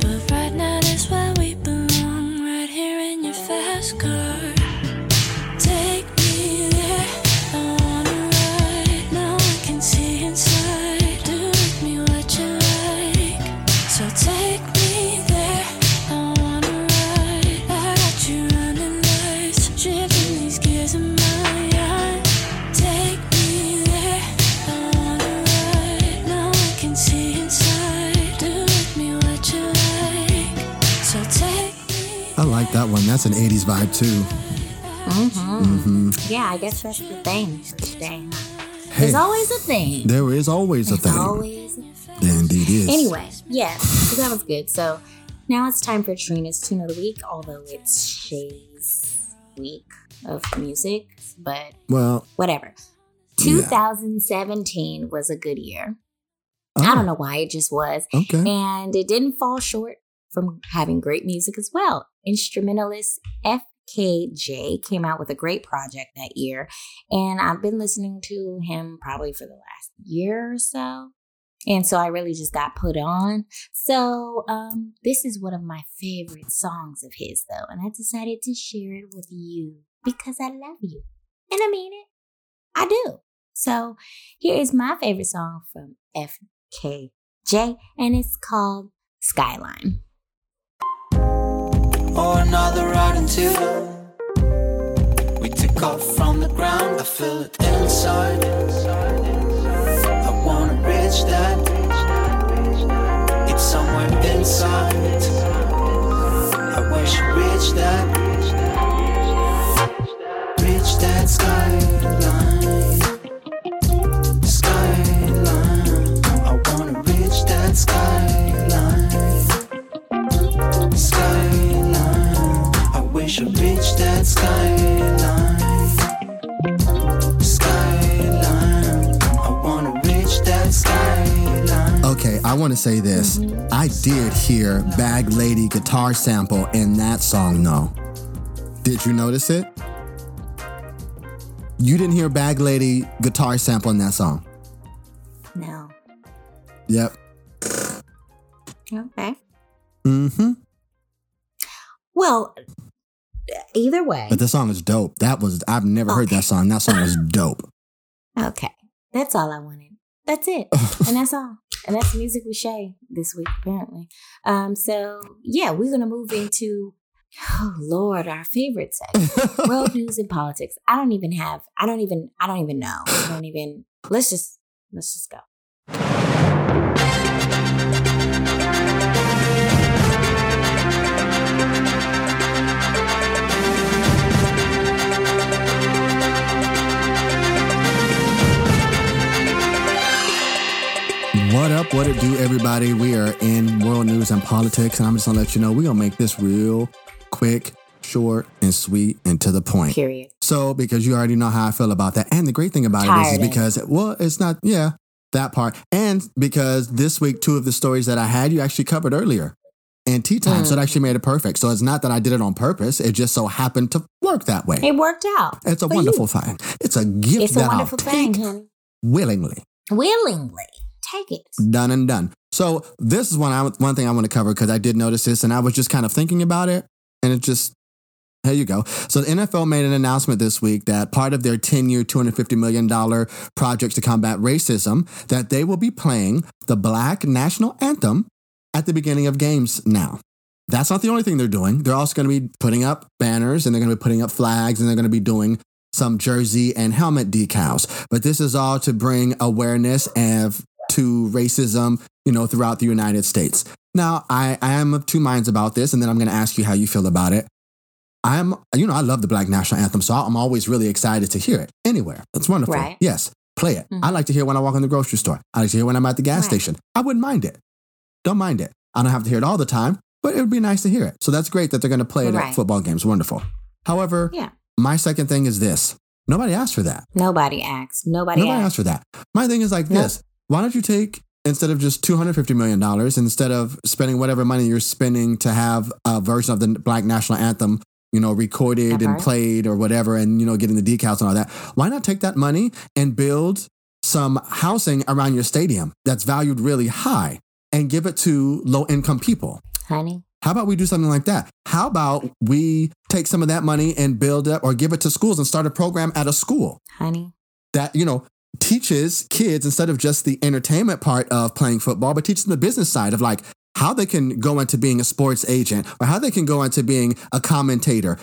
But right now, that's where we belong. Right here in your fast car. Like that one. That's an 80s vibe too. Mm-hmm. Yeah, I guess that's the thing huh? Hey, There's always a thing. there is always a There's thing. always a thing. There indeed is. Anyway, yeah, that was good. So now it's time for Trina's Tune of the Week, although it's Shay's week of music, but Well, whatever. Yeah. 2017 was a good year. oh, I don't know why, it just was. Okay. And it didn't fall short from having great music as well. Instrumentalist FKJ came out with a great project that year, and I've been listening to him probably for the last year or so. And so I really just got put on. So um, this is one of my favorite songs of his, though, and I decided to share it with you because I love you, and I mean it. I do. So here is my favorite song from FKJ, and it's called Skyline. Into We take off from the ground, I feel it inside. I wanna reach that. It's somewhere inside. I wish I reached that. Reach that skyline. Want to say this. I did hear Bag Lady guitar sample in that song, though. Did you notice it? You didn't hear Bag Lady guitar sample in that song. No. Yep. Okay. Mm-hmm. Well, either way. But the song is dope. That was I've never heard that song. That song was dope. Okay. That's all I wanted. That's it. and that's all. And that's music with Shay this week, apparently. Um, so yeah, we're gonna move into oh Lord, our favorite segment. World news and politics. I don't even have I don't even I don't even know. I don't even let's just let's just go. What up? What it do, everybody? We are in world news and politics, and I'm just gonna let you know we're gonna make this real quick, short, and sweet, and to the point. Period. So, because you already know how I feel about that, and the great thing about it is, is Tired because well, it's not yeah that part, and because this week two of the stories that I had you actually covered earlier And tea time, Mm. so it actually made it perfect. So it's not that I did it on purpose; it just so happened to work that way. It worked out. It's a wonderful you. thing. It's a gift It's a that wonderful I'll thing, take honey. willingly. Willingly. Take it. done and done. So this is one I one thing I want to cover because I did notice this and I was just kind of thinking about it and it just here you go. So the NFL made an announcement this week that part of their 10-year, $250 million project to combat racism, that they will be playing the Black National Anthem at the beginning of games now. That's not the only thing they're doing. They're also going to be putting up banners and they're going to be putting up flags and they're going to be doing some jersey and helmet decals. But this is all to bring awareness of to racism, you know, throughout the United States. Now, I, I am of two minds about this, and then I'm going to ask you how you feel about it. I'm, you know, I love the Black National Anthem, so I'm always really excited to hear it anywhere. That's wonderful. Right. Yes, play it. Mhm. I like to hear when I walk in the grocery store. I like to hear when I'm at the gas Right. station. I wouldn't mind it. Don't mind it. I don't have to hear it all the time, but it would be nice to hear it. So that's great that they're going to play it at football games. Wonderful. However, Yeah. my second thing is this. Nobody asked for that. Nobody asked. Nobody, Nobody asked. asked for that. My thing is like No. this. Why don't you take instead of just $250 million, instead of spending whatever money you're spending to have a version of the Black National Anthem, you know, recorded and Uh-huh. played or whatever, and, you know, getting the decals and all that, why not take that money and build some housing around your stadium that's valued really high and give it to low income people? Honey. How about we do something like that? How about we take some of that money and build up or give it to schools and start a program at a school? Honey. that you know teaches kids instead of just the entertainment part of playing football but teaches them the business side of like how they can go into being a sports agent or how they can go into being a commentator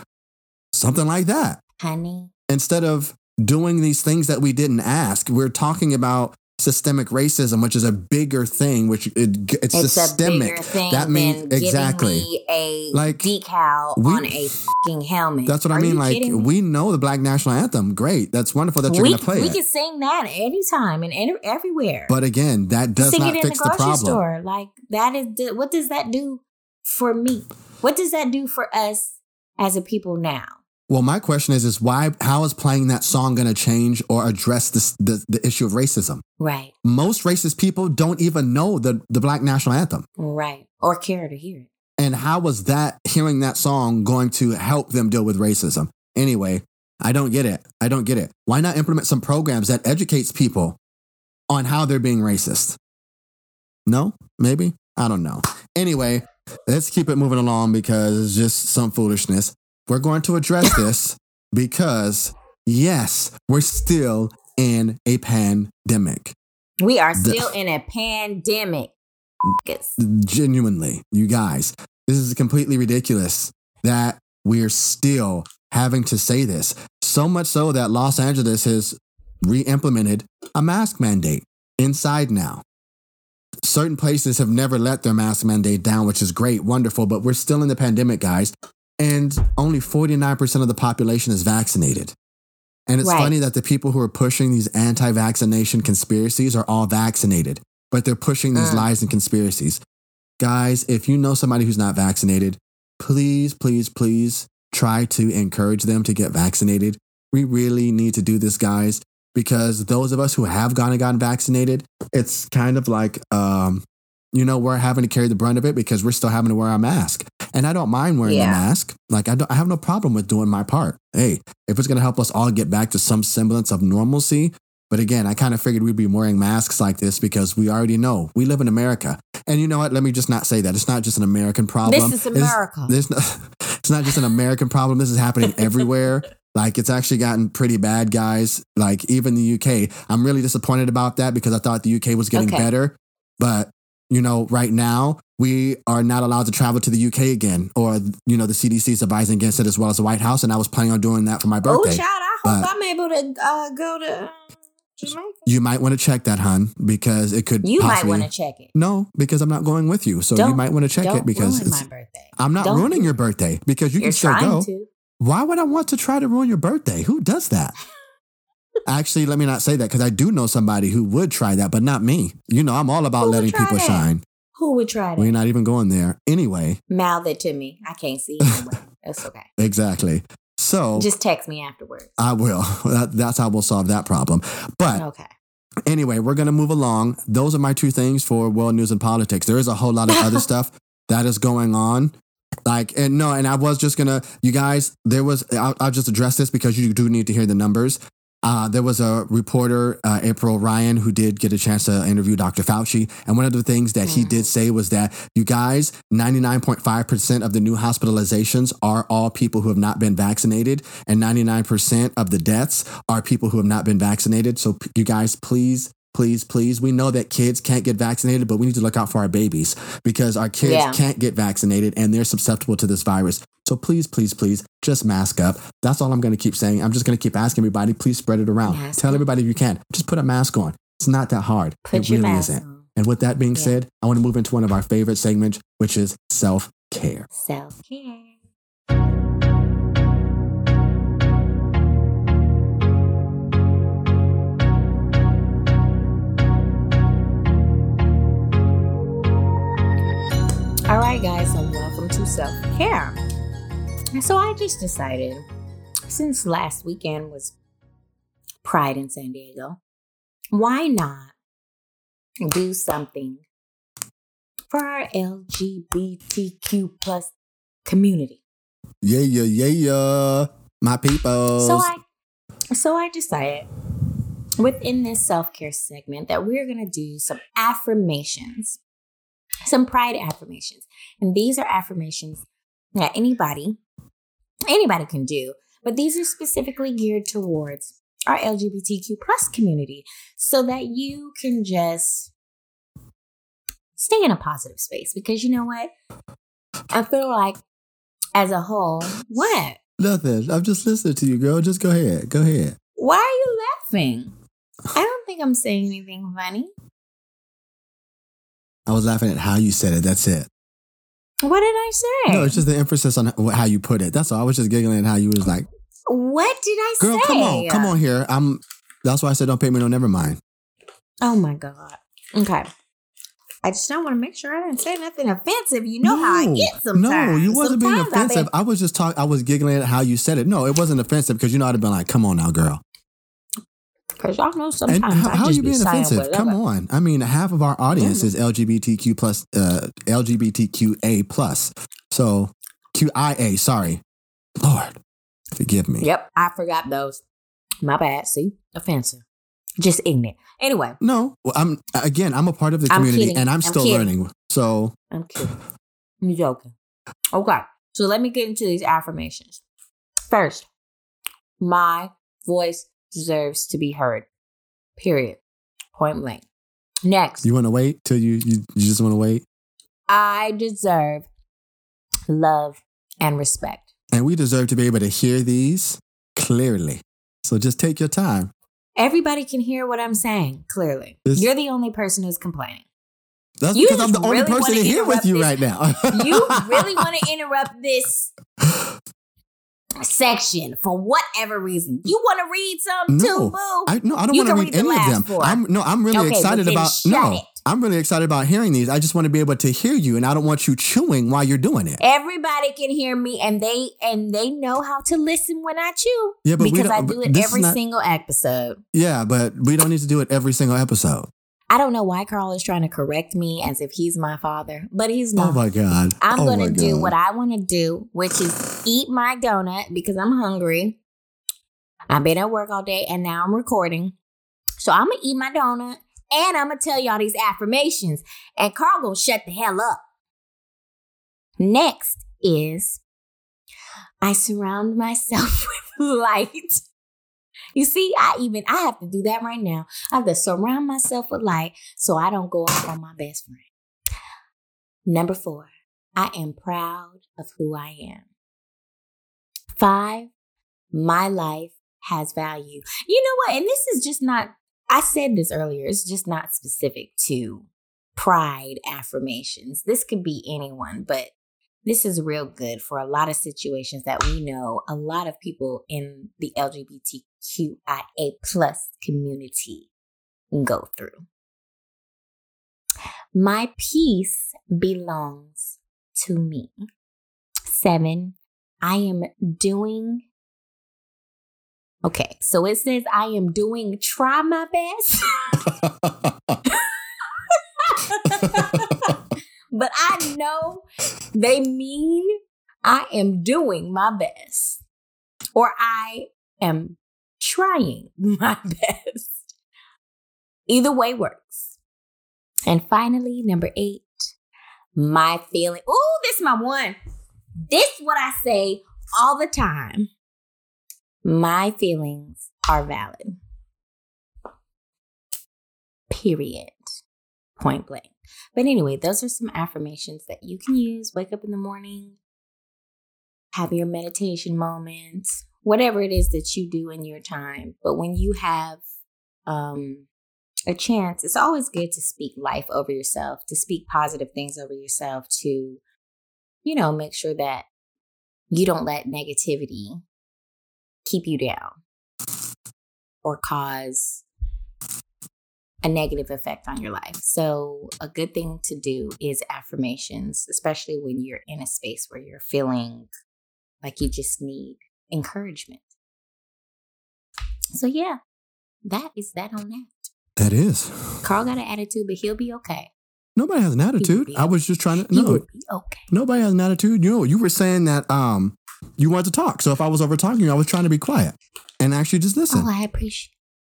something like that Honey. instead of doing these things that we didn't ask we're talking about systemic racism which is a bigger thing which it, it's, It's systemic that means exactly me a Like, decal we- on a fucking helmet. that's what Are i mean like we know the black national anthem great that's wonderful that you're we, going to play we it can sing that anytime and any, everywhere. but again that does sing not it in fix the the grocery problem store. Like that is the, what does that do for me? What does that do for us as a people now? Well, my question is, is why? How is playing that song going to change or address this, the the issue of racism? Right, Most racist people don't even know the the Black National Anthem, right, or care to hear it. And how was that hearing that song going to help them deal with racism? Anyway, I don't get it. I don't get it. Why not implement some programs that educates people on how they're being racist? No? Maybe? I don't know. Anyway, let's keep it moving along because it's just some foolishness. We're going to address this because, yes, we're still in a pandemic. We are The- still in a pandemic. Genuinely, you guys, this is completely ridiculous that we're still having to say this. So much so that Los Angeles has re implemented a mask mandate inside now. Certain places have never let their mask mandate down, which is great, wonderful, but we're still in the pandemic, guys. And only 49% of the population is vaccinated. And it's Right. funny that the people who are pushing these anti vaccination conspiracies are all vaccinated, but they're pushing these Mm. lies and conspiracies. Guys, if you know somebody who's not vaccinated, please, please, please try to encourage them to get vaccinated. We really need to do this, guys, because those of us who have gone and gotten vaccinated, it's kind of like, um, you know, we're having to carry the brunt of it because we're still having to wear our mask. And I don't mind wearing Yeah. the mask. Like, I, don't, I have no problem with doing my part. Hey, if it's going to help us all get back to some semblance of normalcy. But again, I kind of figured we'd be wearing masks like this because we already know we live in America. And you know what? Let me just not say that. It's not just an American problem. This is It's- America. this, it's not just an American problem. This is happening everywhere. Like it's actually gotten pretty bad, guys. Like even the UK. I'm really disappointed about that because I thought the UK was getting Okay. better. But you know, right now we are not allowed to travel to the UK again, or you know, the CDC is advising against it as well as the White House. And I was planning on doing that for my birthday. Oh, birthday. child, I hope But- I'm able to uh, go to uh, Jamaica. you might want to check that, hun, because it could. You might want to check it. No, because I'm not going with you. So you Don't- might want to check it because it's, my birthday. I'm not Don't- ruining your birthday because you You're can still go. to. Why would I want to try to ruin your birthday? Who does that? Actually, let me not say that because I do know somebody who would try that, but not me. You know, I'm all about Who letting people that? shine. Who would try that? We're not even going there. Anyway, Mouth it to me. I can't see anyway. That's okay. exactly. So Just text me afterwards. I will. That, that's how we'll solve that problem. But Okay. anyway, we're going to move along. Those are my two things for world news and politics. There is a whole lot of other stuff that is going on. Like, and no, and I was just going to, you guys, there was, I'll, I'll just address this because you do need to hear the numbers. Uh, there was a reporter, uh, April Ryan, who did get a chance to interview Dr. Fauci. And one of the things that he did say was that, you guys, 99.5% of the new hospitalizations are all people who have not been vaccinated, and 99% of the deaths are people who have not been vaccinated. So, you guys, please, please, please, we know that kids can't get vaccinated, but we need to look out for our babies because our kids Yeah. can't get vaccinated and they're susceptible to this virus. So please, please, please, just mask up. That's all I'm going to keep saying. I'm just going to keep asking everybody, please spread it around. Mask Tell everybody if you can. Just put a mask on. It's not that hard. Put it really isn't. on. And with that being Yeah. said, I want to move into one of our favorite segments, which is self care. Self care. All right, guys, and welcome to self care. So I just decided, since last weekend was Pride in San Diego, why not do something for our LGBTQ plus community? Yeah, yeah, yeah, yeah. My people. So I so I decided within this self-care segment that we're going to do some affirmations. Some pride affirmations. And these are affirmations that anybody anybody can do, but these are specifically geared towards our LGBTQ plus community so that you can just stay in a positive space because you know what? I feel like as a whole, what? Nothing. I'm just listening to you, girl. Just go ahead. Go ahead. Why are you laughing? I don't think I'm saying anything funny. I was laughing at how you said it. That's it. What did I say? No, it's just the emphasis on how you put it. That's all. I was just giggling at how you was like, what did I girl, say? come on, come on here. I'm. That's why I said don't pay me no. Never mind. Oh my god. Okay. I just don't want to make sure I didn't say nothing offensive. You know how I get sometimes. No, you wasn't being Sometimes I offensive. be- I was just talking. I was giggling at how you said it. No, it wasn't offensive because you know I'd have been like, "Come on now, girl." Cause y'all know And sometimes how, I how just you being saying offensive? Come on. I mean, half of our audience is LGBTQ plus, uh, LGBTQA plus. So QIA. Sorry, Lord, forgive me. Yep, I forgot those. My bad. See, offensive. Just ignorant. Anyway, No, well, I'm again. I'm a part of the I'm community, and I'm I'm still kidding. learning. So I'm kidding. I'm joking. Okay, so let me get into these affirmations. First, my voice deserves to be heard. Period. Point blank. Next, you want to wait till you you, you just want to wait, I deserve love and respect. and we deserve to be able to hear these clearly. So just take your time. Everybody can hear what I'm saying clearly. This- You're the only person who's complaining. That's You because I'm the only really person wanna in here with you this- right now. You really want to interrupt this section for whatever reason. You want to read some too, boo? I no, I don't want to read, read any of them. four. I'm no, I'm really Okay, excited about no. it. I'm really excited about hearing these. I just want to be able to hear you, and I don't want you chewing while you're doing it. Everybody can hear me, and they and they know how to listen when I chew. Yeah, but because I do it every not- single episode. Yeah, but we don't need to do it every single episode. I don't know why Carl is trying to correct me as if he's my father, but he's oh not. Oh my god! I'm oh gonna do what I want to do, which is eat my donut because I'm hungry. I've been at work all day and now I'm recording. So I'm gonna eat my donut and I'm gonna tell y'all these affirmations. And Carl gonna shut the hell up. Next is I surround myself with light. You see, I even I have to do that right now. I have to surround myself with light so I don't go off on my best friend. Number four, I am proud of who I am. Five, my life has value. You know what? And this is just not, I said this earlier, it's just not specific to pride affirmations. This could be anyone, but this is real good for a lot of situations that we know a lot of people in the LGBTQIA plus community go through. My peace belongs to me. Seven, I am doing. Okay, so it says I am doing try my best. but I know they mean I am doing my best or I am trying my best. Either way works. And finally, number eight, my feeling. Ooh, this is my one. This is what I say all the time. My feelings are valid. Period. Point blank. But anyway, those are some affirmations that you can use. Wake up in the morning, have your meditation moments, whatever it is that you do in your time. But when you have um, a chance, it's always good to speak life over yourself, to speak positive things over yourself, to, you know, make sure that you don't let negativity keep you down or cause a negative effect on your life. So, a good thing to do is affirmations, especially when you're in a space where you're feeling like you just need encouragement. So, yeah, that is that on that. That is. Carl got an attitude, but he'll be okay. Nobody has an attitude. I was just trying to. No, okay. nobody has an attitude. You know, you were saying that um you wanted to talk. So if I was over talking I was trying to be quiet and actually just listen. Oh, I appreciate,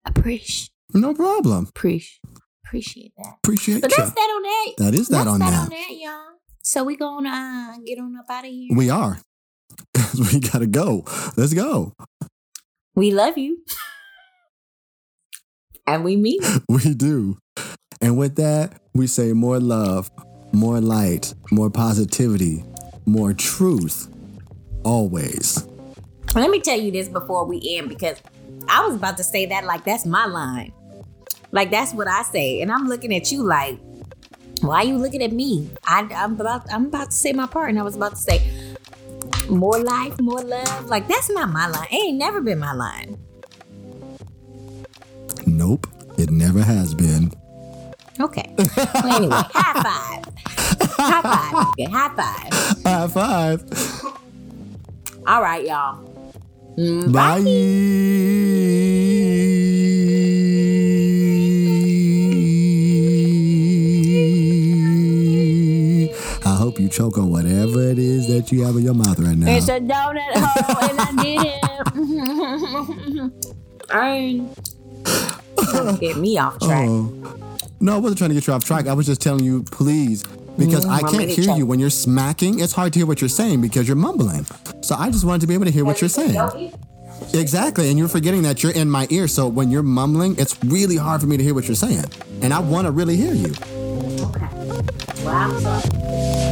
appreciate, no problem. appreciate, appreciate that. Appreciate But that's that on that. That is that That's on that that. on that, y'all. So we gonna uh, get on up out of here. We are. We gotta go. Let's go. We love you. and we mean it. We do. And with that, we say more love, more light, more positivity, more truth. Always. Let me tell you this before we end because I was about to say that like that's my line. Like that's what I say. And I'm looking at you like, why are you looking at me? I, I'm about I'm about to say my part and I was about to say more life, more love. Like that's not my line. It ain't never been my line. Nope, it never has been. Okay. Well, anyway, high five. High five. Okay, high five. High five. All right, y'all. Mm, bye. bye. hope you choke on whatever it is that you have in your mouth right now. It's a donut hole, and I did it. I trying to get me off track. Oh. No, I wasn't trying to get you off track. I was just telling you, please, because Mm, I can't hear check? you when you're smacking. It's hard to hear what you're saying because you're mumbling. So I just wanted to be able to hear what you're saying. Exactly, and you're forgetting that you're in my ear. So when you're mumbling, it's really hard for me to hear what you're saying, and I want to really hear you. Okay. Well, I'm sorry.